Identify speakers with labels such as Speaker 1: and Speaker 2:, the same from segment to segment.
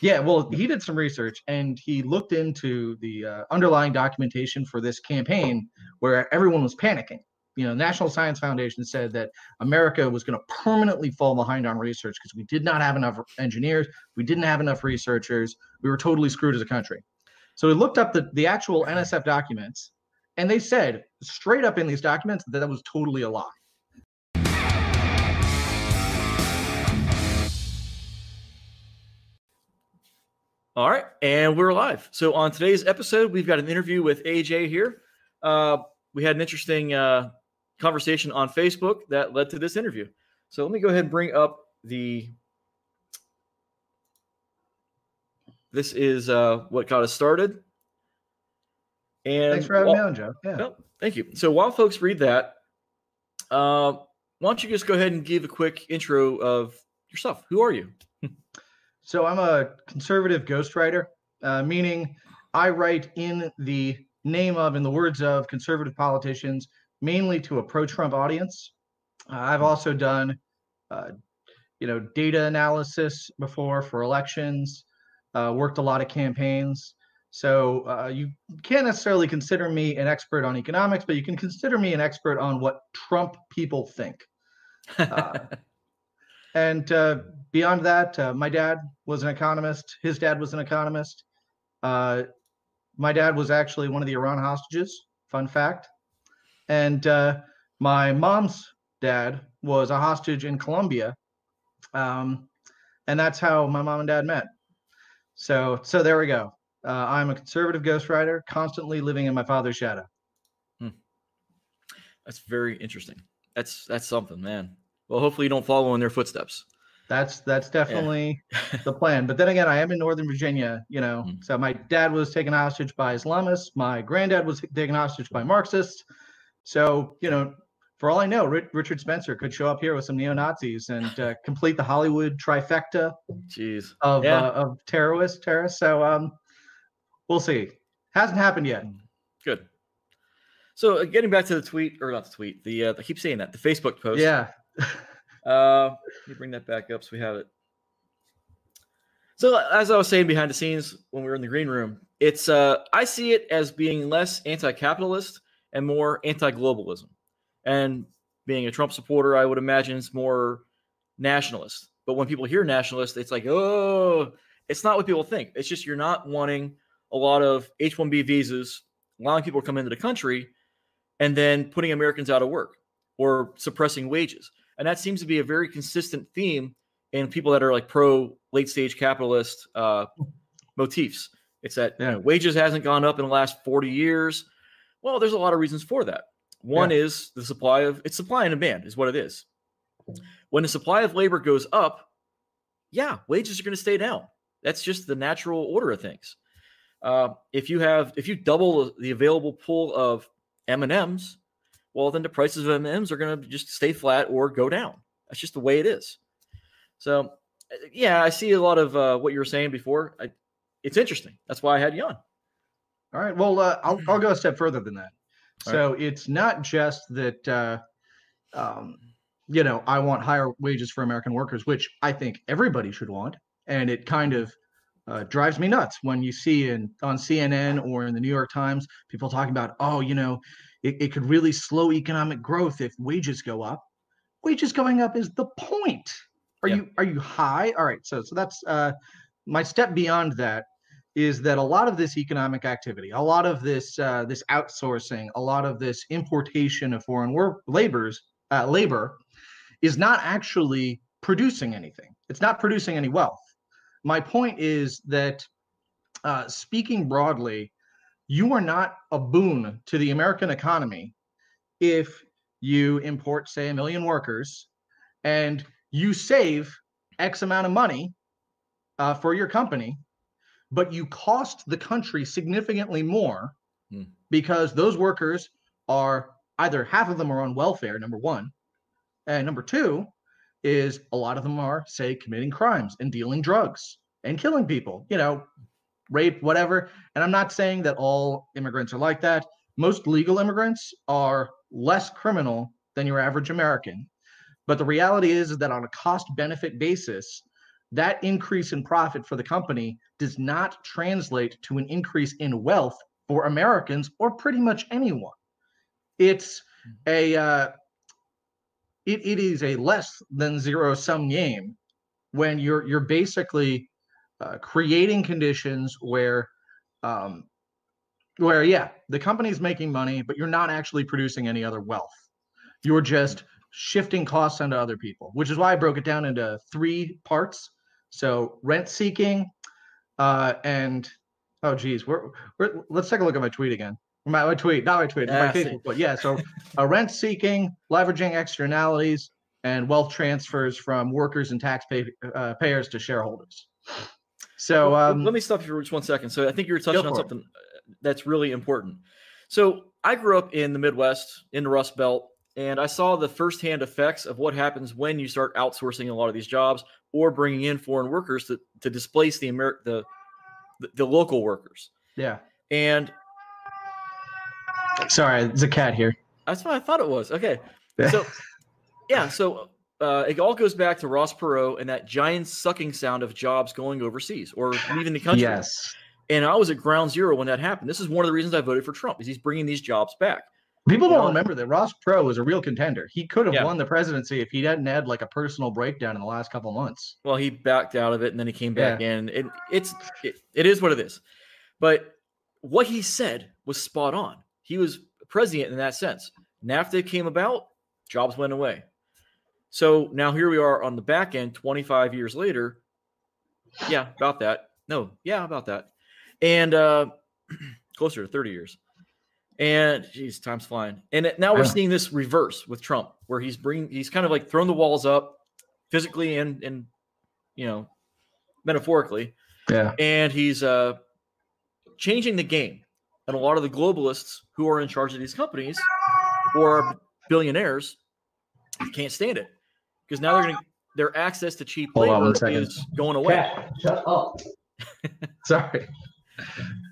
Speaker 1: Yeah, well, he did some research and he looked into the uh, underlying documentation for this campaign where everyone was panicking. You know, National Science Foundation said that America was going to permanently fall behind on research because we did not have enough engineers, we didn't have enough researchers, we were totally screwed as a country. So we looked up the, the actual NSF documents, and they said straight up in these documents that that was totally a lie.
Speaker 2: All right, and we're live. So on today's episode, we've got an interview with AJ here. Uh, we had an interesting uh, conversation on Facebook that led to this interview. So let me go ahead and bring up the. This is uh, what got us started. And
Speaker 1: Thanks for having me on, Joe. Yeah.
Speaker 2: No, thank you. So while folks read that, uh, why don't you just go ahead and give a quick intro of yourself? Who are you?
Speaker 1: So I'm a conservative ghostwriter, uh, meaning I write in the name of, in the words of conservative politicians, mainly to a pro-Trump audience. Uh, I've also done, uh, you know, data analysis before for elections. Uh, worked a lot of campaigns. So uh, you can't necessarily consider me an expert on economics, but you can consider me an expert on what Trump people think. And uh, beyond that, uh, my dad was an economist. His dad was an economist. Uh, my dad was actually one of the Iran hostages. Fun fact. And uh, my mom's dad was a hostage in Colombia. Um, and that's how my mom and dad met. So, so there we go. Uh, I'm a conservative ghostwriter, constantly living in my father's shadow.
Speaker 2: Hmm. That's very interesting. That's that's something, man. Well, hopefully you don't follow in their footsteps.
Speaker 1: That's that's definitely yeah. the plan. But then again, I am in Northern Virginia, you know. Mm-hmm. So my dad was taken hostage by Islamists. My granddad was taken hostage by Marxists. So you know, for all I know, Richard Spencer could show up here with some neo Nazis and uh, complete the Hollywood trifecta.
Speaker 2: Jeez.
Speaker 1: Of yeah. uh, of terrorists, terrorists. So um, we'll see. Hasn't happened yet. Hmm.
Speaker 2: Good. So uh, getting back to the tweet, or not the tweet, the uh, I keep saying that the Facebook post.
Speaker 1: Yeah.
Speaker 2: uh, let me bring that back up so we have it. So as I was saying behind the scenes when we were in the green room, it's uh, I see it as being less anti-capitalist and more anti-globalism. And being a Trump supporter, I would imagine it's more nationalist. But when people hear nationalist, it's like, oh, it's not what people think. It's just you're not wanting a lot of H-1B visas, allowing people to come into the country, and then putting Americans out of work or suppressing wages. And that seems to be a very consistent theme in people that are like pro late stage capitalist uh, motifs. It's that yeah. you know, wages hasn't gone up in the last 40 years. Well, there's a lot of reasons for that. One yeah. is the supply of it's supply and demand is what it is. When the supply of labor goes up, yeah, wages are going to stay down. That's just the natural order of things. Uh, if you have if you double the available pool of M and M's, well, then the prices of M&Ms are going to just stay flat or go down. That's just the way it is. So, uh, yeah, I see a lot of uh, what you were saying before. I, it's interesting. That's why I had you on.
Speaker 1: All right. Well, uh, I'll, I'll go a step further than that. So right. it's not just that, uh, um, you know, I want higher wages for American workers, which I think everybody should want. And it kind of uh, drives me nuts when you see in on CNN or in the New York Times people talking about, oh, you know, it, it could really slow economic growth if wages go up. Wages going up is the point. Are yeah. you are you high? All right, so so that's uh, my step beyond that is that a lot of this economic activity, a lot of this uh, this outsourcing, a lot of this importation of foreign work labors uh, labor is not actually producing anything. It's not producing any wealth. My point is that uh, speaking broadly, you are not a boon to the American economy if you import, say, a million workers and you save X amount of money uh, for your company, but you cost the country significantly more hmm. because those workers are either half of them are on welfare, number one, and number two is a lot of them are, say, committing crimes and dealing drugs and killing people. You know, rape, whatever. And I'm not saying that all immigrants are like that. Most legal immigrants are less criminal than your average American. But the reality is, is that on a cost benefit basis, that increase in profit for the company does not translate to an increase in wealth for Americans or pretty much anyone. It's a uh, it, it is a less than zero sum game when you're you're basically uh, creating conditions where um, where yeah the company's making money but you're not actually producing any other wealth. You're just shifting costs onto other people which is why i broke it down into three parts. So rent seeking uh, and oh geez we're, we're, let's take a look at my tweet again. My, my tweet not my tweet my Facebook, but yeah so uh, rent seeking leveraging externalities and wealth transfers from workers and taxpayers uh, to shareholders so um,
Speaker 2: let me stop you for just one second. So I think you were touching on something it. that's really important. So I grew up in the Midwest, in the Rust Belt, and I saw the firsthand effects of what happens when you start outsourcing a lot of these jobs or bringing in foreign workers to, to displace the, Amer- the, the the local workers.
Speaker 1: Yeah.
Speaker 2: And
Speaker 1: sorry, there's a cat here.
Speaker 2: That's what I thought it was. Okay. So yeah, so uh, it all goes back to Ross Perot and that giant sucking sound of jobs going overseas or leaving the country.
Speaker 1: Yes.
Speaker 2: And I was at ground zero when that happened. This is one of the reasons I voted for Trump is he's bringing these jobs back.
Speaker 1: People don't remember that Ross Perot was a real contender. He could have yeah. won the presidency if he hadn't had like a personal breakdown in the last couple months.
Speaker 2: Well, he backed out of it and then he came back yeah. in. It, it's it, it is what it is. But what he said was spot on. He was president in that sense. NAFTA came about, jobs went away. So now here we are on the back end 25 years later. Yeah, about that. No, yeah, about that. And uh closer to 30 years. And geez, time's flying. And now we're seeing this reverse with Trump, where he's bringing he's kind of like thrown the walls up physically and and you know metaphorically.
Speaker 1: Yeah.
Speaker 2: And he's uh changing the game. And a lot of the globalists who are in charge of these companies or billionaires can't stand it because now they're going to their access to cheap Hold labor is going away.
Speaker 1: Cat, shut up. Sorry.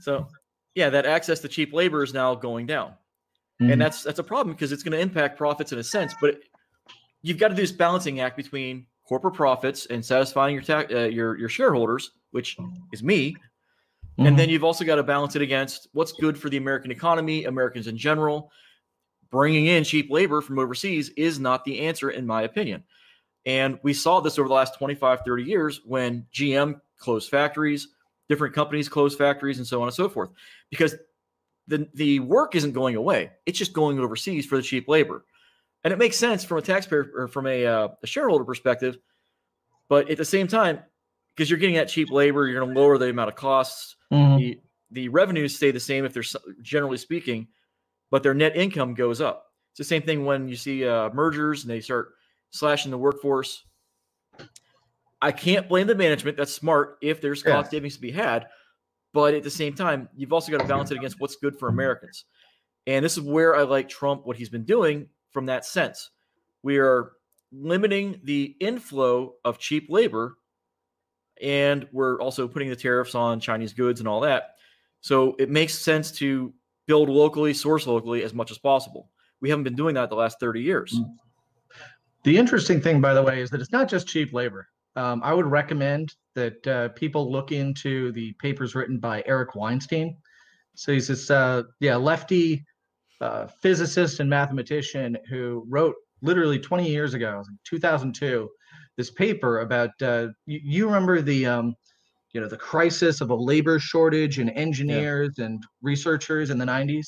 Speaker 2: So, yeah, that access to cheap labor is now going down, mm-hmm. and that's that's a problem because it's going to impact profits in a sense. But you've got to do this balancing act between corporate profits and satisfying your ta- uh, your your shareholders, which is me, mm-hmm. and then you've also got to balance it against what's good for the American economy, Americans in general. Bringing in cheap labor from overseas is not the answer, in my opinion. And we saw this over the last 25, 30 years when GM closed factories, different companies closed factories, and so on and so forth, because the, the work isn't going away. It's just going overseas for the cheap labor. And it makes sense from a taxpayer or from a, uh, a shareholder perspective. But at the same time, because you're getting that cheap labor, you're going to lower the amount of costs. Mm-hmm. The, the revenues stay the same if they're generally speaking, but their net income goes up. It's the same thing when you see uh, mergers and they start slashing the workforce. I can't blame the management. That's smart if there's cost yeah. savings to be had. But at the same time, you've also got to balance it against what's good for Americans. And this is where I like Trump, what he's been doing from that sense. We are limiting the inflow of cheap labor, and we're also putting the tariffs on Chinese goods and all that. So it makes sense to build locally, source locally as much as possible. We haven't been doing that the last 30 years. Mm-hmm.
Speaker 1: The interesting thing, by the way, is that it's not just cheap labor. Um, I would recommend that uh, people look into the papers written by Eric Weinstein. So he's this, uh, yeah, lefty uh, physicist and mathematician who wrote literally 20 years ago, 2002, this paper about. Uh, you, you, remember the, um, you know, the crisis of a labor shortage in engineers yeah. and researchers in the 90s.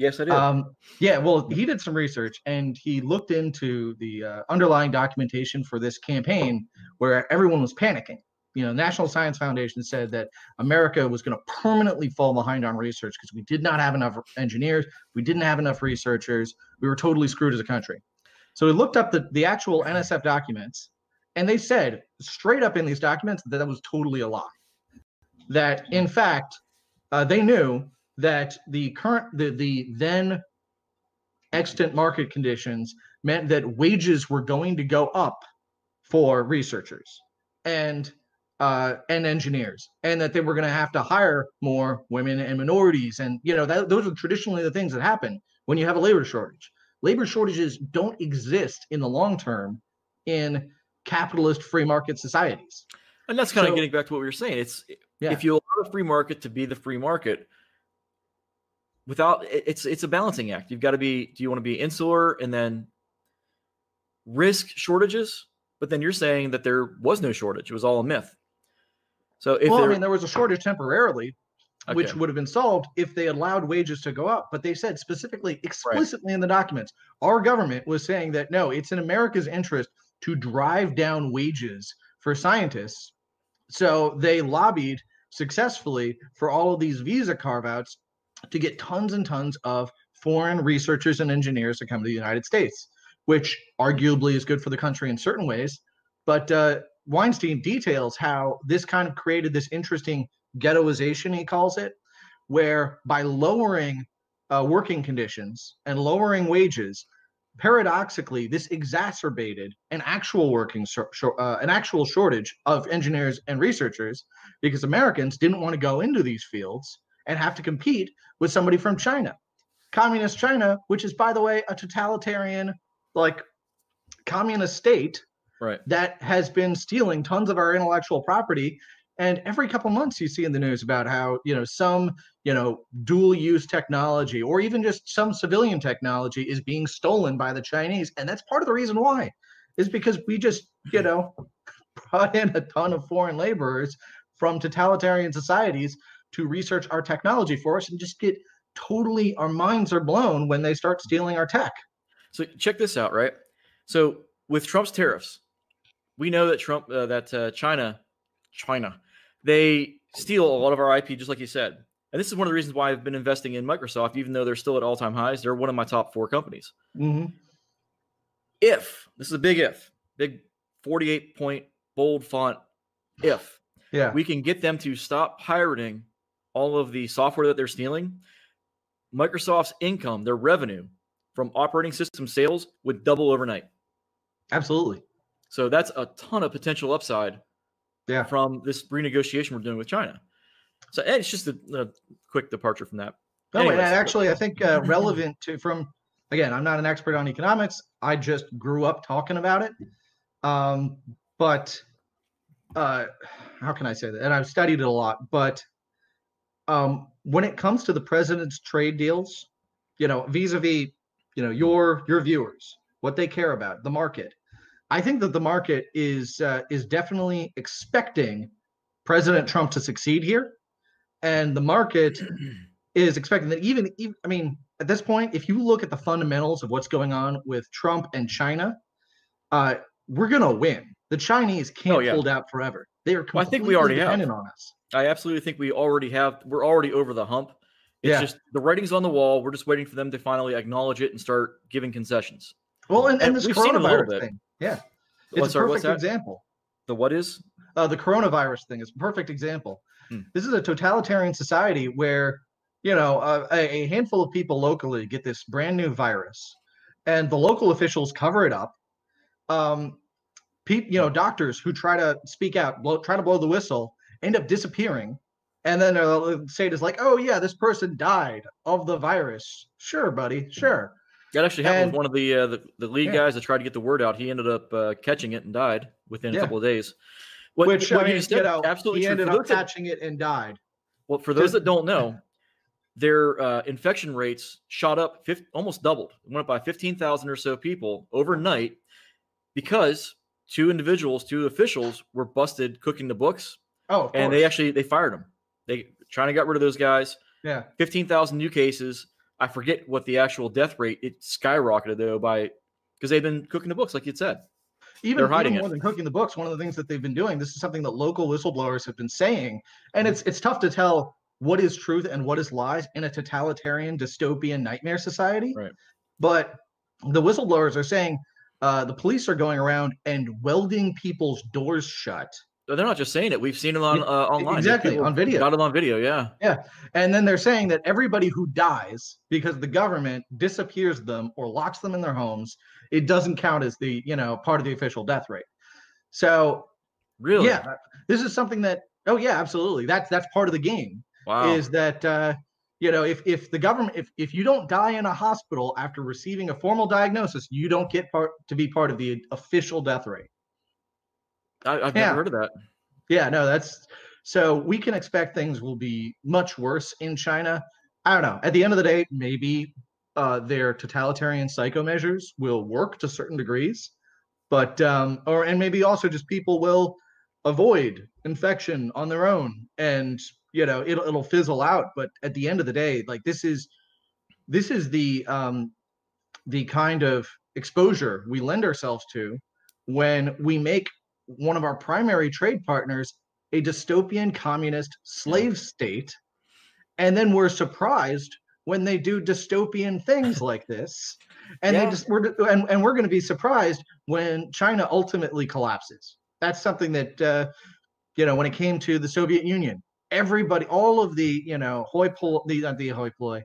Speaker 2: Yes, I did.
Speaker 1: Um, yeah, well, he did some research and he looked into the uh, underlying documentation for this campaign where everyone was panicking. You know, National Science Foundation said that America was going to permanently fall behind on research because we did not have enough engineers, we didn't have enough researchers, we were totally screwed as a country. So we looked up the, the actual NSF documents, and they said straight up in these documents that that was totally a lie. That in fact, uh, they knew that the current the the then extant market conditions meant that wages were going to go up for researchers and uh, and engineers, and that they were going to have to hire more women and minorities, and you know that those are traditionally the things that happen when you have a labor shortage. Labor shortages don't exist in the long term in capitalist free market societies.
Speaker 2: And that's kind
Speaker 1: So-
Speaker 2: of getting back to what we were saying. It's
Speaker 1: Yeah.
Speaker 2: if you allow the free market to be the free market, without it's it's a balancing act. You've got to be. Do you want to be insular and then risk shortages? But then you're saying that there was no shortage; it was all a myth. So if
Speaker 1: well, I mean, there was a shortage temporarily, which would have been solved if they allowed wages to go up. But they said specifically, explicitly in the documents, our government was saying that no, it's in America's interest to drive down wages for scientists. So they lobbied successfully for all of these visa carve outs to get tons and tons of foreign researchers and engineers to come to the United States, which arguably is good for the country in certain ways. But uh, Weinstein details how this kind of created this interesting ghettoization, he calls it, where by lowering uh, working conditions and lowering wages, paradoxically, this exacerbated an actual working uh, an actual shortage of engineers and researchers because Americans didn't want to go into these fields and have to compete with somebody from China, communist China, which is by the way a totalitarian like communist state
Speaker 2: right,
Speaker 1: that has been stealing tons of our intellectual property. And every couple months you see in the news about how you know some you know dual use technology or even just some civilian technology is being stolen by the chinese. And that's part of the reason why is because we just you know brought in a ton of foreign laborers from totalitarian societies to research our technology for us and just get totally our minds are blown when they start stealing our tech
Speaker 2: So check this out, right? So with Trump's tariffs, we know that Trump, uh, that uh, China, China, they steal a lot of our IP, just like you said. And this is one of the reasons why I've been investing in Microsoft, even though they're still at all-time highs. They're one of my top four companies.
Speaker 1: mm-hmm.
Speaker 2: If this is a big if, big 48 point bold font, if
Speaker 1: yeah
Speaker 2: we can get them to stop pirating all of the software that they're stealing, Microsoft's income, their revenue from operating system sales would double overnight.
Speaker 1: absolutely
Speaker 2: So that's a ton of potential upside
Speaker 1: yeah
Speaker 2: from this renegotiation we're doing with China. So it's just a, a quick departure from that.
Speaker 1: No, and actually, I think uh, relevant to from again, I'm not an expert on economics. I just grew up talking about it. Um, but uh, how can I say that? And I've studied it a lot. But um, when it comes to the president's trade deals, you know, vis-a-vis, you know, your your viewers, what they care about, the market. I think that the market is uh, is definitely expecting President Trump to succeed here, and the market is expecting that even, even I mean, at this point, if you look at the fundamentals of what's going on with Trump and China, uh, we're gonna win. The Chinese can't
Speaker 2: Oh, yeah.
Speaker 1: hold out forever. They are
Speaker 2: Well, I think we
Speaker 1: completely
Speaker 2: already have.
Speaker 1: dependent on us.
Speaker 2: I absolutely think we already have. We're already over the hump. It's
Speaker 1: Yeah.
Speaker 2: just the writing's on the wall. We're just waiting for them to finally acknowledge it and start giving concessions.
Speaker 1: Well, and, and,
Speaker 2: And
Speaker 1: this
Speaker 2: we've a
Speaker 1: coronavirus thing, yeah, it's a
Speaker 2: what's
Speaker 1: perfect
Speaker 2: that?
Speaker 1: example.
Speaker 2: The what is?
Speaker 1: uh, the coronavirus thing is a perfect example.
Speaker 2: Hmm.
Speaker 1: This is a totalitarian society where you know uh, a, a handful of people locally get this brand new virus, and the local officials cover it up. Um, pe- you know, doctors who try to speak out, blow, try to blow the whistle, end up disappearing, and then they'll say it is like, "Oh yeah, this person died of the virus." Sure, buddy, sure.
Speaker 2: That actually happened
Speaker 1: And-
Speaker 2: with one of the uh, the, the lead
Speaker 1: Yeah.
Speaker 2: guys that tried to get the word out. He ended up uh, catching it and died within
Speaker 1: Yeah.
Speaker 2: a couple of days. What,
Speaker 1: Which
Speaker 2: what
Speaker 1: I mean, you
Speaker 2: said,
Speaker 1: know,
Speaker 2: absolutely
Speaker 1: he
Speaker 2: true.
Speaker 1: ended up catching it and died.
Speaker 2: Well, for those that don't know, their uh, infection rates shot up, 50, almost doubled. It went up by 15,000 or so people overnight because two individuals, two officials were busted cooking the books
Speaker 1: Oh,
Speaker 2: and they actually they fired them. They trying to get rid of those guys.
Speaker 1: yeah.
Speaker 2: 15,000 new cases. I forget what the actual death rate. It skyrocketed though by because they've been cooking the books like you said.
Speaker 1: even,
Speaker 2: They're
Speaker 1: even
Speaker 2: hiding
Speaker 1: more
Speaker 2: it.
Speaker 1: than cooking the books one of the things that they've been doing this is something that local whistleblowers have been saying and it's it's tough to tell what is truth and what is lies in a totalitarian dystopian nightmare society
Speaker 2: Right.
Speaker 1: but the whistleblowers are saying uh, the police are going around and welding people's doors shut
Speaker 2: They're not just saying it. We've seen it on uh, online.
Speaker 1: exactly, on video.
Speaker 2: Got it on video. Yeah. Yeah.
Speaker 1: and then they're saying that everybody who dies because the government disappears them or locks them in their homes it doesn't count as the you know part of the official death rate so
Speaker 2: Really?
Speaker 1: Yeah, this is something that. Oh yeah, absolutely. That's that's part of the game.
Speaker 2: Wow.
Speaker 1: Is that uh, you know if if the government if if you don't die in a hospital after receiving a formal diagnosis, you don't get part to be part of the official death rate.
Speaker 2: I, I've
Speaker 1: yeah.
Speaker 2: never heard of that.
Speaker 1: Yeah, no, that's so we can expect things will be much worse in China. I don't know. At the end of the day, maybe uh, their totalitarian psycho measures will work to certain degrees, but um, or and maybe also just people will avoid infection on their own, and you know it'll it'll fizzle out. But at the end of the day, like this is this is the um, the kind of exposure we lend ourselves to when we make one of our primary trade partners a dystopian communist slave state and then we're surprised when they do dystopian things like this and yeah. they just we're and, and we're going to be surprised when china ultimately collapses that's something that uh, you know when it came to the soviet union everybody all of the you know hoi polloi the, uh, the hoi polloi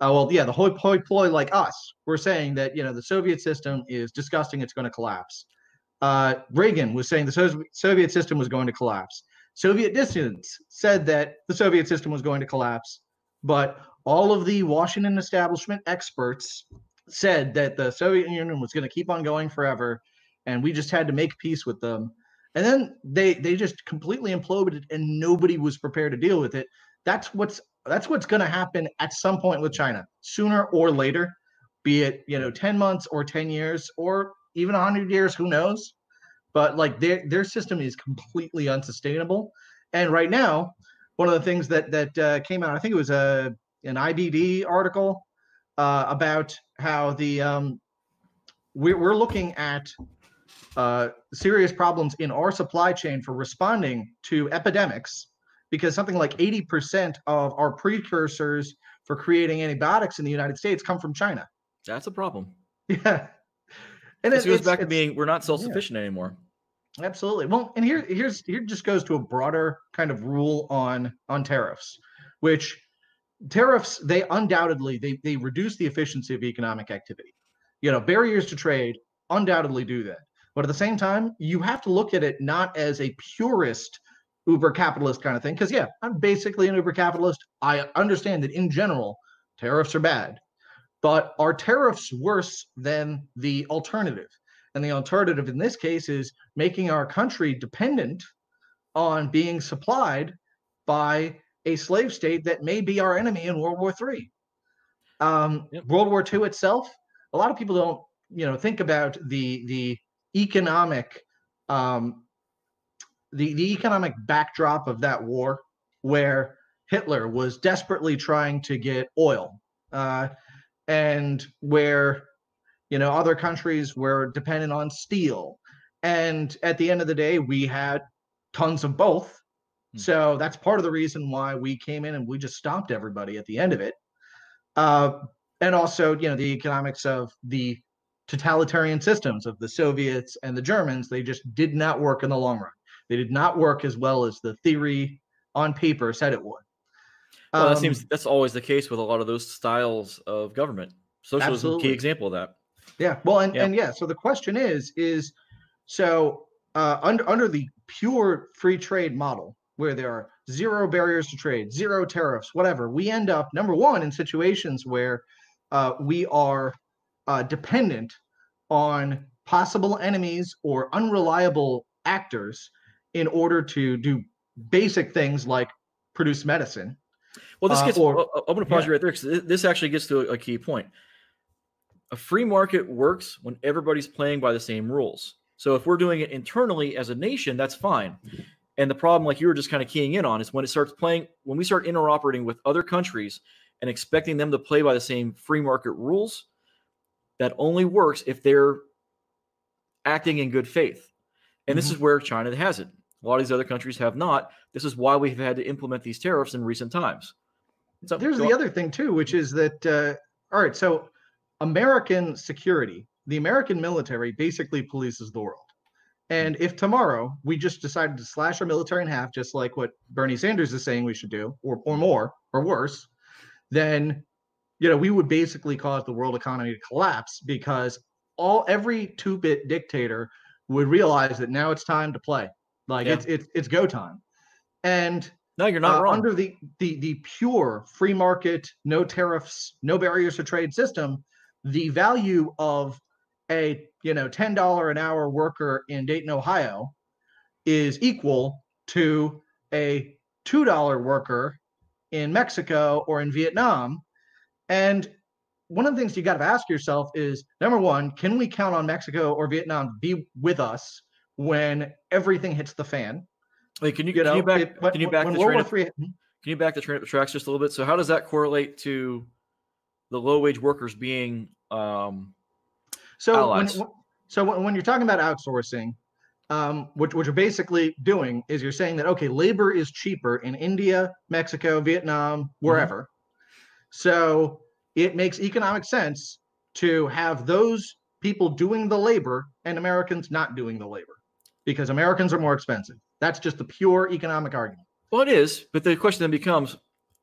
Speaker 1: uh, well yeah the hoi, hoi polloi like us we're saying that you know the soviet system is disgusting it's going to collapse uh, reagan was saying the soviet system was going to collapse Soviet dissidents said that the Soviet system was going to collapse, but all of the Washington establishment experts said that the Soviet Union was going to keep on going forever, and we just had to make peace with them. And then they they just completely imploded, and nobody was prepared to deal with it. That's what's that's what's going to happen at some point with China, sooner or later, be it you know ten months or ten years or even hundred years, who knows? but like their their system is completely unsustainable. And right now, one of the things that that uh, came out, I think it was a an IBD article uh, about how the um, we're, we're looking at uh, serious problems in our supply chain for responding to epidemics because something like 80% of our precursors for creating antibiotics in the United States come from China.
Speaker 2: That's a problem.
Speaker 1: Yeah.
Speaker 2: And it, goes back to being we're not self-sufficient yeah. anymore.
Speaker 1: Absolutely. Well, and here here's here just goes to a broader kind of rule on on tariffs, which tariffs they undoubtedly they they reduce the efficiency of economic activity. You know, barriers to trade undoubtedly do that. But at the same time, you have to look at it not as a purist uber capitalist kind of thing because yeah, I'm basically an uber capitalist. I understand that in general tariffs are bad. But are tariffs worse than the alternative? And the alternative in this case is making our country dependent on being supplied by a slave state that may be our enemy in World War III. Um, yep. World War II itself, a lot of people don't, you know, think about the the economic um, the the economic backdrop of that war, where Hitler was desperately trying to get oil, uh, and where you know, other countries were dependent on steel. And at the end of the day, we had tons of both. Hmm. So that's part of the reason why we came in and we just stopped everybody at the end of it. Uh, and also, you know, the economics of the totalitarian systems of the Soviets and the Germans, they just did not work in the long run. They did not work as well as the theory on paper said it would.
Speaker 2: Well, um, that seems that's always the case with a lot of those styles of government. Socialism absolutely. key example of that.
Speaker 1: Yeah. Well, and, yeah. and yeah, so the question is, is so uh, under under the pure free trade model, where there are zero barriers to trade, zero tariffs, whatever, we end up number one in situations where uh, we are uh, dependent on possible enemies or unreliable actors in order to do basic things like produce medicine.
Speaker 2: Well, this uh, gets. Or, I'm going to pause yeah. you right there because this actually gets to a key point a free market works when everybody's playing by the same rules. So if we're doing it internally as a nation, that's fine. And the problem, like you were just kind of keying in on, is when it starts playing, when we start interoperating with other countries and expecting them to play by the same free market rules, that only works if they're acting in good faith. And mm-hmm. this is where China has it. A lot of these other countries have not. This is why we've had to implement these tariffs in recent times.
Speaker 1: So, There's the on. other thing too, which is that uh, all right. So American security, the American military basically polices the world. And if tomorrow we just decided to slash our military in half, just like what Bernie Sanders is saying we should do, or, or more, or worse, then you know we would basically cause the world economy to collapse because all every two-bit dictator would realize that now it's time to play. Like yeah. it's it's it's go time. And
Speaker 2: no, you're not uh, wrong.
Speaker 1: Under the the the pure free market, no tariffs, no barriers to trade system, the value of a you know $10 an hour worker in Dayton, Ohio is equal to a $2 worker in Mexico or in Vietnam. And one of the things you got to ask yourself is number one, can we count on Mexico or Vietnam to be with us when everything hits the fan?
Speaker 2: Wait, can you,
Speaker 1: You
Speaker 2: can you back
Speaker 1: it- but
Speaker 2: can you back the
Speaker 1: World
Speaker 2: train up,
Speaker 1: Three,
Speaker 2: can you back the train up the tracks just a little bit? So how does that correlate to the low wage workers being um
Speaker 1: So when,
Speaker 2: allies.
Speaker 1: so when, when you're talking about outsourcing, um, what, what you're basically doing is you're saying that okay, labor is cheaper in India, Mexico, Vietnam, wherever. So it makes economic sense to have those people doing the labor and Americans not doing the labor because Americans are more expensive. That's just the pure economic argument.
Speaker 2: Well, it is, but the question then becomes,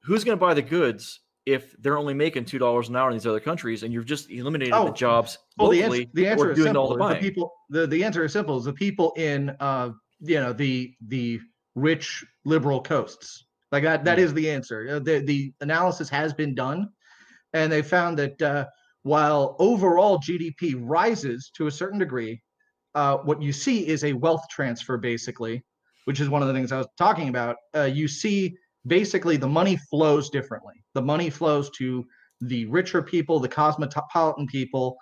Speaker 2: who's going to buy the goods if they're only making two dollars an hour in these other countries, and you've just eliminated
Speaker 1: Oh,
Speaker 2: the jobs
Speaker 1: Well, the answer, the answer is
Speaker 2: doing
Speaker 1: simple.
Speaker 2: all the
Speaker 1: the people, the, the answer is simple. Is the people in, uh, you know, the the rich liberal coasts like that. That
Speaker 2: Hmm.
Speaker 1: is the answer. The the analysis has been done, and they found that uh, while overall GDP rises to a certain degree, uh, what you see is a wealth transfer, basically, which is one of the things I was talking about. Uh, you see basically the money flows differently. The money flows to the richer people, the cosmopolitan people.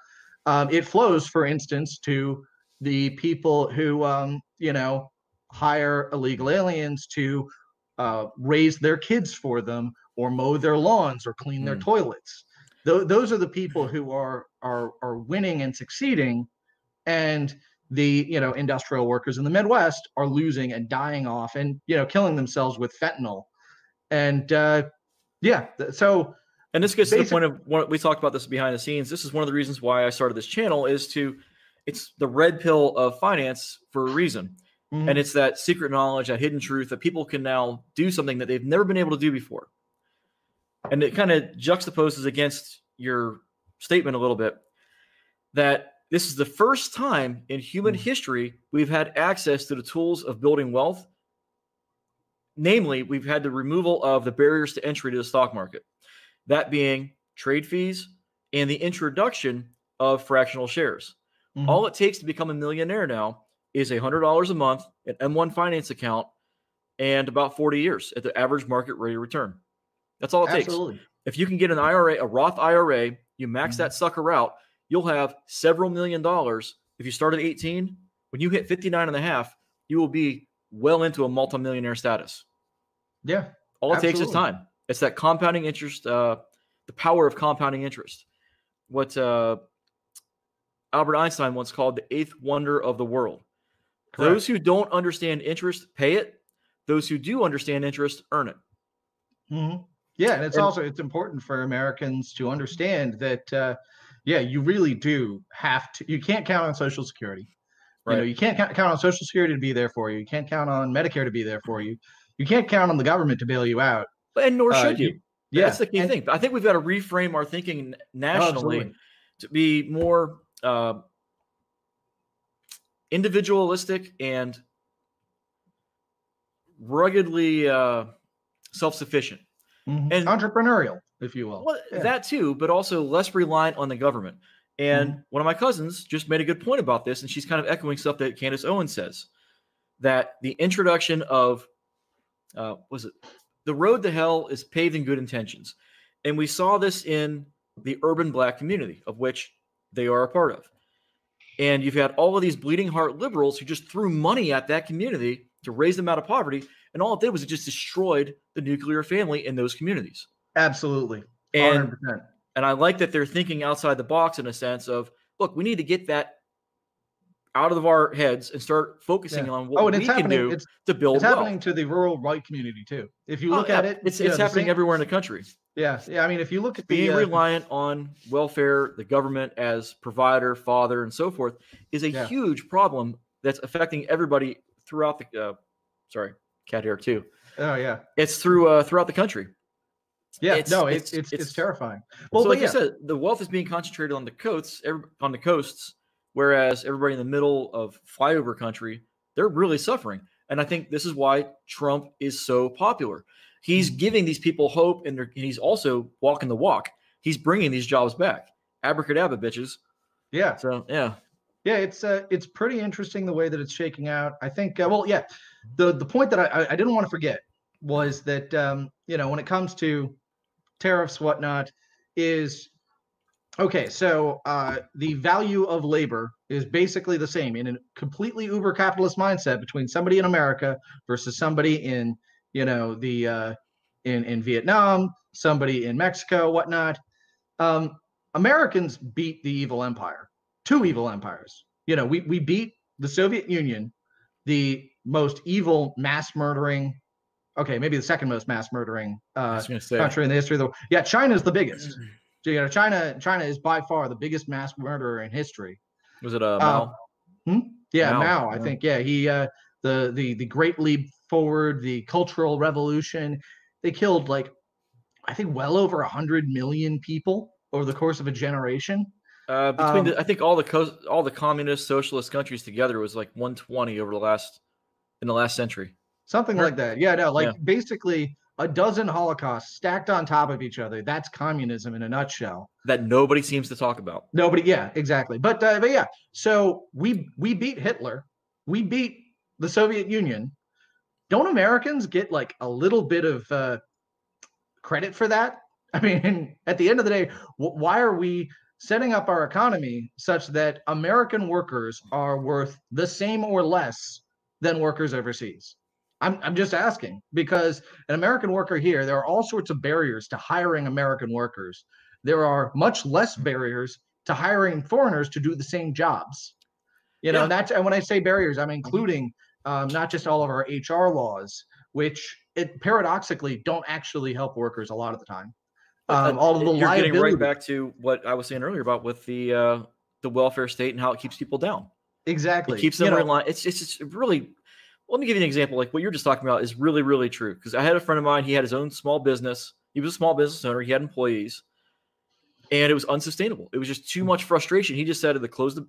Speaker 1: Um, it flows, for instance, to the people who, um, you know, hire illegal aliens to uh, raise their kids for them, or mow their lawns, or clean their
Speaker 2: Mm.
Speaker 1: toilets. Th- those are the people who are are are winning and succeeding, and the you know industrial workers in the Midwest are losing and dying off, and you know killing themselves with fentanyl, and uh, yeah, th- so
Speaker 2: And this gets to the point of what we talked about this behind the scenes. This is one of the reasons why I started this channel is to it's the red pill of finance for a reason.
Speaker 1: Mhm.
Speaker 2: And it's that secret knowledge, that hidden truth that people can now do something that they've never been able to do before. And it kind of juxtaposes against your statement a little bit that this is the first time in human
Speaker 1: Mm.
Speaker 2: history we've had access to the tools of building wealth. Namely, we've had the removal of the barriers to entry to the stock market, that being trade fees and the introduction of fractional shares.
Speaker 1: Mhm.
Speaker 2: All it takes to become a millionaire now is a hundred dollars a month, an M1 finance account, and about 40 years at the average market rate of return. That's all it takes. If you can get an IRA, a Roth IRA, you max
Speaker 1: Mhm.
Speaker 2: that sucker out, you'll have several million dollars. If you start at 18, when you hit 59 and a half, you will be well into a multimillionaire status.
Speaker 1: Yeah,
Speaker 2: All it takes is time. It's that compounding interest, uh, the power of compounding interest. What uh, Albert Einstein once called the eighth wonder of the world. Those who don't understand interest pay it. Those who do understand interest earn it.
Speaker 1: hmm Yeah, and it's
Speaker 2: And-
Speaker 1: also it's important for Americans to understand that uh, yeah, you really do have to. You can't count on Social Security. You know,
Speaker 2: Right.
Speaker 1: you can't count, count on Social Security to be there for you. You can't count on Medicare to be there for you. You can't count on the government to bail you out.
Speaker 2: And nor
Speaker 1: Uh,
Speaker 2: should
Speaker 1: you-
Speaker 2: you.
Speaker 1: Yeah,
Speaker 2: That's the key
Speaker 1: and-
Speaker 2: thing. But I think we've got to reframe our thinking n-
Speaker 1: Oh,
Speaker 2: nationally to be more uh, individualistic and ruggedly uh, self-sufficient.
Speaker 1: Mhm.
Speaker 2: and-
Speaker 1: entrepreneurial, if you will.
Speaker 2: Well,
Speaker 1: Yeah.
Speaker 2: that too, but also less reliant on the government. And
Speaker 1: Mm-hmm.
Speaker 2: one of my cousins just made a good point about this, and she's kind of echoing stuff that Candace Owens says that the introduction of uh, was it the road to hell is paved in good intentions, and we saw this in the urban black community of which they are a part of. And you've had all of these bleeding heart liberals who just threw money at that community to raise them out of poverty, and all it did was it just destroyed the nuclear family in those communities.
Speaker 1: Absolutely,
Speaker 2: And
Speaker 1: 100%.
Speaker 2: and I like that they're thinking outside the box in a sense of, look, we need to get that out of our heads and start focusing
Speaker 1: Yeah.
Speaker 2: on what
Speaker 1: Oh,
Speaker 2: we
Speaker 1: it's
Speaker 2: can do
Speaker 1: It's,
Speaker 2: to build
Speaker 1: it's
Speaker 2: wealth.
Speaker 1: happening to the rural white community too. If you
Speaker 2: Oh,
Speaker 1: look
Speaker 2: yeah,
Speaker 1: at it,
Speaker 2: it's
Speaker 1: you know,
Speaker 2: happening
Speaker 1: same-
Speaker 2: everywhere in the country.
Speaker 1: Yeah, yeah. I mean, if you look at the
Speaker 2: Being
Speaker 1: uh,
Speaker 2: reliant on welfare, the government as provider, father, and so forth is a
Speaker 1: Yeah.
Speaker 2: huge problem that's affecting everybody throughout the. Uh, sorry, cat hair too.
Speaker 1: oh yeah,
Speaker 2: It's through uh, throughout the country.
Speaker 1: yeah.
Speaker 2: It's-
Speaker 1: no,
Speaker 2: it's-
Speaker 1: it's it's, it's
Speaker 2: it's-
Speaker 1: terrifying. Well,
Speaker 2: so like
Speaker 1: yeah,
Speaker 2: I said, the wealth is being concentrated on the coasts, on the coasts, whereas everybody in the middle of flyover country, they're really suffering. And I think this is why Trump is so popular. He's
Speaker 1: Mm-hmm.
Speaker 2: giving these people hope, and, and he's also walking the walk. He's bringing these jobs back. Abracadabra, bitches.
Speaker 1: yeah.
Speaker 2: So yeah,
Speaker 1: Yeah, it's uh, it's pretty interesting the way that it's shaking out. I think, uh, well, yeah, the the point that I, I didn't want to forget was that um, you know when it comes to tariffs whatnot is okay so uh, the value of labor is basically the same in a completely uber capitalist mindset between somebody in america versus somebody in you know the uh, in in vietnam somebody in mexico whatnot. Um, americans beat the evil empire two evil empires. You know we we beat the soviet union the most evil mass murdering okay maybe the second most mass murdering uh, country in the history of the world yeah china is the biggest you know china china is by far the biggest mass murderer in history
Speaker 2: was it a uh, Mao?
Speaker 1: Uh, hmm? yeah Mao, Mao I think yeah he uh, the the the great leap forward the cultural revolution they killed like i think well over a hundred million people over the course of a generation
Speaker 2: uh, between um, the, I think all the co- all the communist socialist countries together was like 120 over the last in the last century.
Speaker 1: Something like that. Yeah, no, like yeah. basically a dozen holocausts stacked on top of each other. That's communism in a nutshell.
Speaker 2: That nobody seems to talk about.
Speaker 1: Nobody, yeah, exactly. But uh, but yeah, so we we beat Hitler. We beat the Soviet Union. Don't Americans get like a little bit of uh, credit for that? I mean, at the end of the day, why are we setting up our economy such that American workers are worth the same or less than workers overseas? I'm, I'm just asking because an American worker here, there are all sorts of barriers to hiring American workers. There are much less barriers to hiring foreigners to do the same jobs. You know, yeah. that's and when I say barriers, I'm including um, not just all of our HR laws, which it paradoxically don't actually help workers a lot of the time.
Speaker 2: Um, all of the you're liability. getting right back to what I was saying earlier about with the uh, the welfare state and how it keeps people down.
Speaker 1: Exactly,
Speaker 2: it keeps them in line. It's, it's it's really let me give you an example. Like what you're just talking about is really, really true. Because I had a friend of mine, he had his own small business. He was a small business owner, he had employees, and it was unsustainable. It was just too much frustration. He just said to close the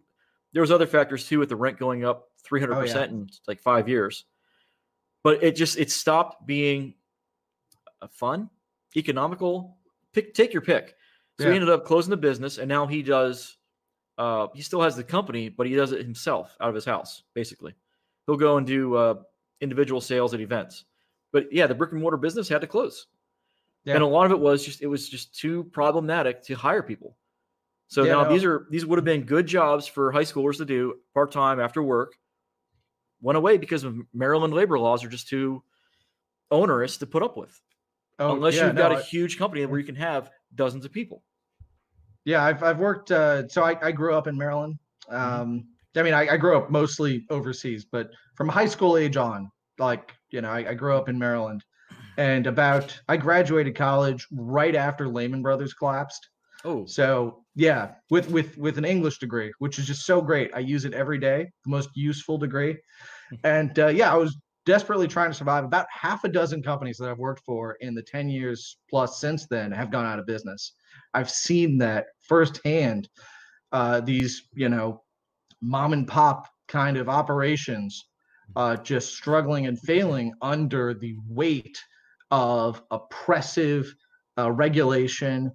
Speaker 2: there was other factors too with the rent going up 300 percent in like five years. But it just it stopped being fun, economical. Pick take your pick. So yeah. he ended up closing the business, and now he does. Uh, he still has the company, but he does it himself out of his house, basically he'll go and do uh, individual sales at events. But yeah, the brick and mortar business had to close, yeah. and a lot of it was just it was just too problematic to hire people. So yeah, now no. these are these would have been good jobs for high schoolers to do part time after work. Went away because of Maryland labor laws are just too onerous to put up with. Oh, unless yeah, you've got no, a huge company where you can have dozens of people.
Speaker 1: Yeah, I've I've worked. Uh, so I, I grew up in Maryland. Mm-hmm. I mean, I, I, grew up mostly overseas, but from high school age on, like, you know, I, I, grew up in Maryland. And about, I graduated college right after Lehman Brothers collapsed.
Speaker 2: Oh.
Speaker 1: So yeah, with with with an English degree, which is just so great. I use it every day, the most useful degree. And uh, yeah, I was desperately trying to survive. About half a dozen companies that I've worked for in the 10 years plus since then have gone out of business. I've seen that firsthand. Uh, these, you know, mom and pop kind of operations uh, just struggling and failing under the weight of oppressive uh, regulation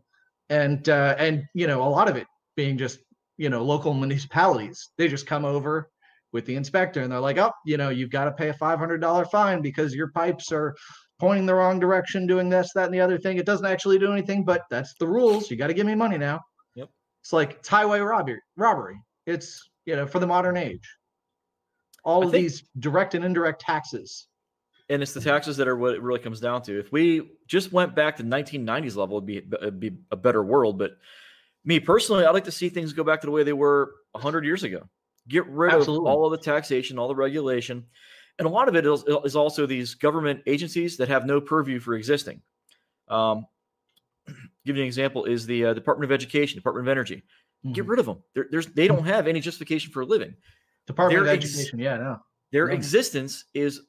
Speaker 1: and uh, and you know a lot of it being just you know local municipalities. They just come over with the inspector and they're like oh you know you've got to pay a $500 fine because your pipes are pointing the wrong direction doing this that and the other thing. It doesn't actually do anything but that's the rules. You got to give me money now.
Speaker 2: Yep.
Speaker 1: It's like it's highway robbery robbery. It's you know, for the modern age. All I of think, these direct and indirect taxes.
Speaker 2: And it's the taxes that are what it really comes down to. If we just went back to 1990s level, it'd be, it'd be a better world. But me personally, I'd like to see things go back to the way they were 100 years ago. Get rid Absolutely. of all of the taxation, all the regulation. And a lot of it is, is also these government agencies that have no purview for existing. Um, give you an example is the uh, Department of Education, Department of Energy. Mm-hmm. Get rid of them. They're, there's they don't have any justification for a living.
Speaker 1: Department their of Education, ex- yeah, no.
Speaker 2: Their no. existence is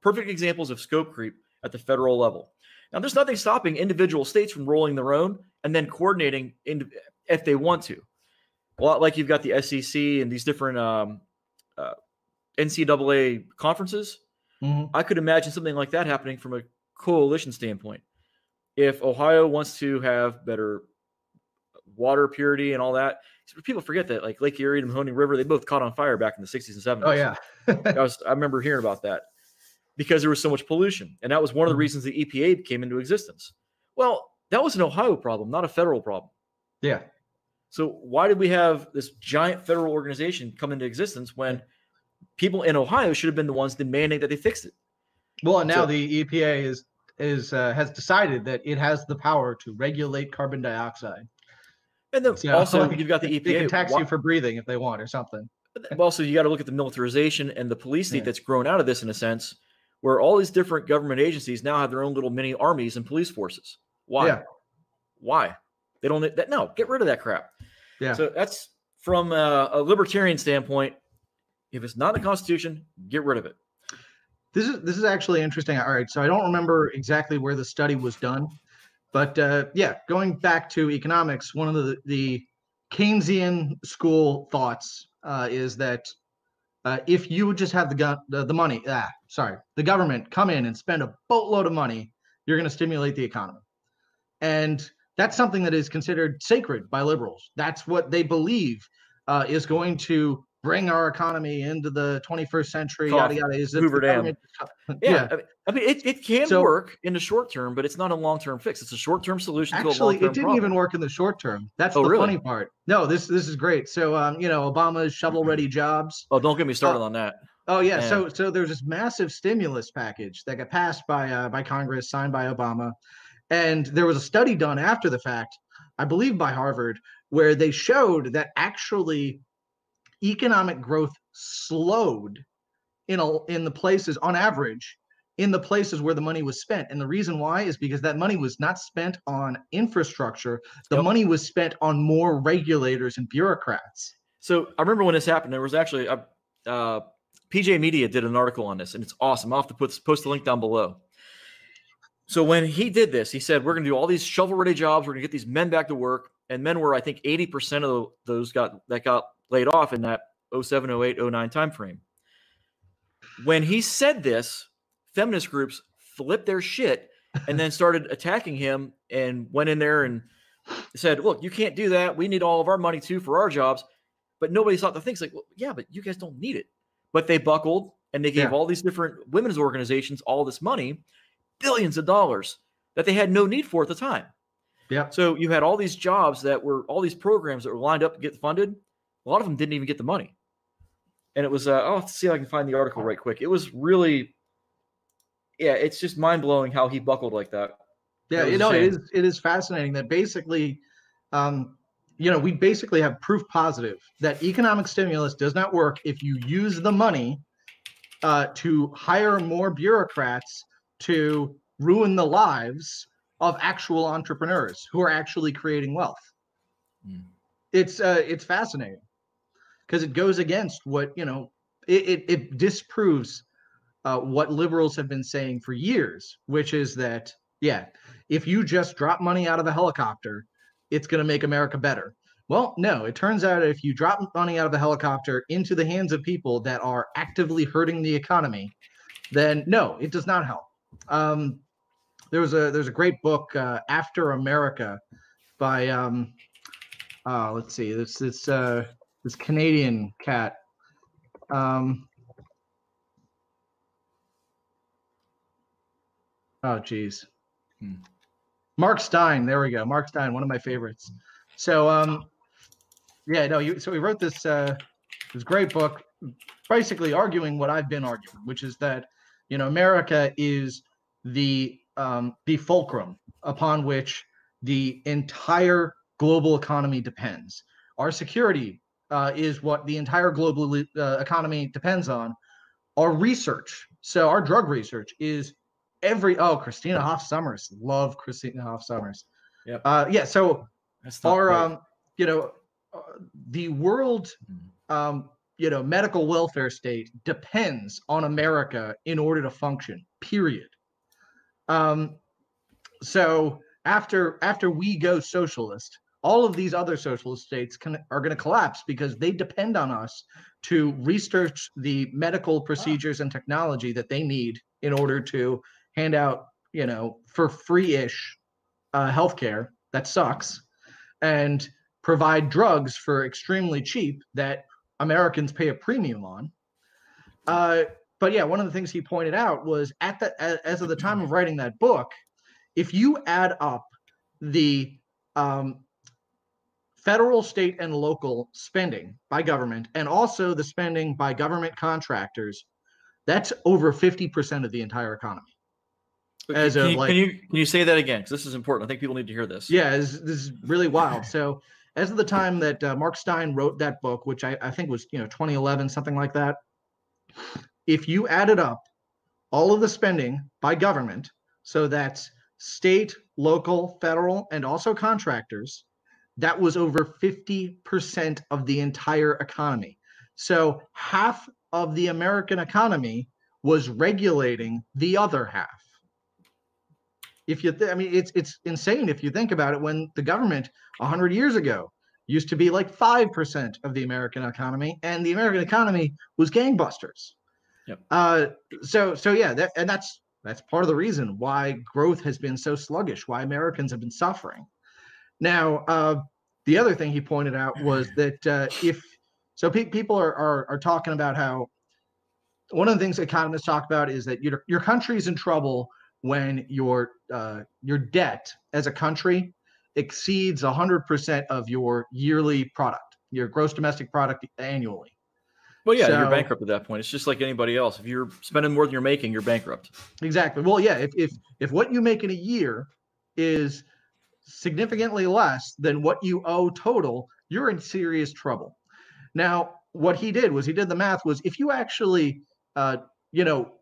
Speaker 2: perfect examples of scope creep at the federal level. Now, there's nothing stopping individual states from rolling their own and then coordinating in, if they want to. Well, like you've got the SEC and these different um, uh, NCAA conferences. Mm-hmm. I could imagine something like that happening from a coalition standpoint. If Ohio wants to have better water purity and all that. People forget that like Lake Erie and Mahoning River, they both caught on fire back in the 60s and 70s.
Speaker 1: Oh yeah.
Speaker 2: I was I remember hearing about that. because there was so much pollution. And that was one of the
Speaker 1: Mhm.
Speaker 2: reasons the EPA came into existence. Well, that was an Ohio problem, not a federal problem.
Speaker 1: Yeah.
Speaker 2: So why did we have this giant federal organization come into existence when people in Ohio should have been the ones demanding that they fix it?
Speaker 1: Well, and now
Speaker 2: So-
Speaker 1: the EPA is is uh, has decided that it has the power to regulate carbon dioxide.
Speaker 2: And then
Speaker 1: So,
Speaker 2: also you've got the
Speaker 1: They
Speaker 2: EPA.
Speaker 1: can tax you for breathing if they want or something.
Speaker 2: But then also, you got to look at the militarization and the police state
Speaker 1: Yeah.
Speaker 2: that's grown out of this in a sense, where all these different government agencies now have their own little mini armies and police forces. Why?
Speaker 1: Yeah.
Speaker 2: Why? They don't. That, no, get rid of that crap.
Speaker 1: Yeah.
Speaker 2: So that's from a, a libertarian standpoint. If it's not in the Constitution, get rid of it.
Speaker 1: This is this is actually interesting. All right, so I don't remember exactly where the study was done, but uh, yeah, going back to economics, one of the the Keynesian school thoughts uh, is that uh, if you just have the gun the, the money, ah, sorry, the government come in and spend a boatload of money, you're going to stimulate the economy, and that's something that is considered sacred by liberals. That's what they believe uh, is going to bring our economy into the 21st century. Yada
Speaker 2: Cough.
Speaker 1: yada. Is
Speaker 2: Hoover Dam.
Speaker 1: government-
Speaker 2: Yeah, I mean, I mean it, it can
Speaker 1: So-
Speaker 2: work in the short term, but it's not a long term fix. It's a short term solution to a
Speaker 1: Actually, it didn't
Speaker 2: problem.
Speaker 1: even work in the short term. That's
Speaker 2: Oh,
Speaker 1: the
Speaker 2: really?
Speaker 1: funny part. No, this this is great. So, um, you know, Obama's shovel-ready jobs.
Speaker 2: Oh, don't get me started on that.
Speaker 1: Oh yeah.
Speaker 2: Yeah.
Speaker 1: So so there's this massive stimulus package that got passed by uh, by Congress, signed by Obama, and there was a study done after the fact, I believe by Harvard, where they showed that actually economic growth slowed in a, in the places on average in the places where the money was spent and the reason why is because that money was not spent on infrastructure the
Speaker 2: Yep.
Speaker 1: money was spent on more regulators and bureaucrats
Speaker 2: So I remember when this happened. There was actually a, uh, PJ Media did an article on this, and it's awesome. I'll have to put post the link down below. So when he did this, he said, "We're going to do all these shovel-ready jobs. We're going to get these men back to work." And men were, I think, eighty percent of those got that got laid off in that 07, 08, 09 timeframe. When he said this, feminist groups flipped their shit and then started attacking him and went in there and said, "Look, you can't do that. We need all of our money too for our jobs." But nobody thought the things like, well, yeah, but you guys don't need it. But they buckled and they gave
Speaker 1: Yeah.
Speaker 2: all these different women's organizations all this money, billions of dollars that they had no need for at the time.
Speaker 1: yeah
Speaker 2: So you had all these jobs that were all these programs that were lined up to get funded. A lot of them didn't even get the money. And it was, uh, I'll have to see if I can find the article right quick. It was really, yeah, it's just mind blowing how he buckled like that.
Speaker 1: Yeah,
Speaker 2: That
Speaker 1: you know, it is it is fascinating that basically, um, you know, we basically have proof positive that economic stimulus does not work if you use the money uh, to hire more bureaucrats to ruin the lives of actual entrepreneurs who are actually creating wealth.
Speaker 2: Mm.
Speaker 1: It's uh, it's fascinating because it goes against what you know. It it, it disproves uh, what liberals have been saying for years, which is that yeah, if you just drop money out of a helicopter, it's going to make America better. Well, no, it turns out if you drop money out of a helicopter into the hands of people that are actively hurting the economy, then no, it does not help. Um, there was a there's a great book, uh, After America, by um, uh, let's see, this this uh, this Canadian cat. Um, oh, geez.
Speaker 2: Hmm.
Speaker 1: Mark Steyn. There we go. Mark Steyn, one of my favorites. So, um, yeah, no, you. So he wrote this uh, this great book, basically arguing what I've been arguing, which is that you know America is the um, the fulcrum upon which the entire global economy depends. Our security uh, is what the entire global uh, economy depends on. Our research, so our drug research is every. Oh, Christina Hoff Sommers, love Christina Hoff Sommers.
Speaker 2: Yep.
Speaker 1: Uh, yeah. So our um, you know, uh, the world
Speaker 2: Mhm.
Speaker 1: um, you know, medical welfare state depends on America in order to function. Period. Um, so after after we go socialist, all of these other socialist states can, are going to collapse because they depend on us to research the medical procedures and technology that they need in order to hand out, you know, for free-ish uh, healthcare that sucks, and provide drugs for extremely cheap that Americans pay a premium on. Uh, but yeah, one of the things he pointed out was at the as of the time of writing that book, if you add up the um, federal, state, and local spending by government, and also the spending by government contractors, that's over 50% of the entire economy.
Speaker 2: As can, you, like, can you can you say that again? Because this is important. I think people need to hear this.
Speaker 1: Yeah, this, this is really wild. So, as of the time that uh, Mark Steyn wrote that book, which I, I think was you know 2011, something like that, if you added up all of the spending by government, so that's state, local, federal, and also contractors, that was over 50% of the entire economy. So half of the American economy was regulating the other half. If you, th- I mean, it's it's insane if you think about it. When the government 100 years ago used to be like five percent of the American economy, and the American economy was gangbusters. Yep. Uh, so so yeah, that, and that's that's part of the reason why growth has been so sluggish, why Americans have been suffering. Now, uh, the other thing he pointed out was that uh, if so, pe- people are, are, are talking about how one of the things economists talk about is that your your country's in trouble when your uh, your debt as a country exceeds 100% of your yearly product, your gross domestic product annually.
Speaker 2: Well, yeah, so, you're bankrupt at that point. It's just like anybody else. If you're spending more than you're making, you're bankrupt.
Speaker 1: Exactly. Well, yeah. If if if what you make in a year is significantly less than what you owe total, you're in serious trouble. Now, what he did was he did the math. Was if you actually, uh, you know,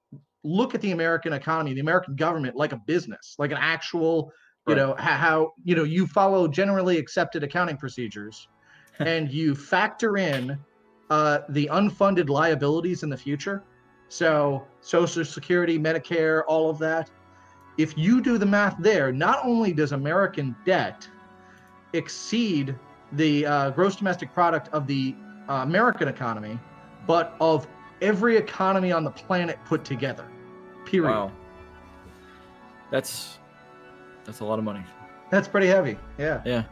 Speaker 1: look at the American economy, the American government like a business, like an actual, you right. know, how you know you follow generally accepted accounting procedures, and you factor in uh, the unfunded liabilities in the future. So, Social Security, Medicare, all of that. If you do the math there, not only does American debt exceed the uh, gross domestic product of the uh, American economy, but of every economy on the planet put together. Period. Wow.
Speaker 2: That's that's a lot of money.
Speaker 1: That's pretty heavy. Yeah.
Speaker 2: Yeah.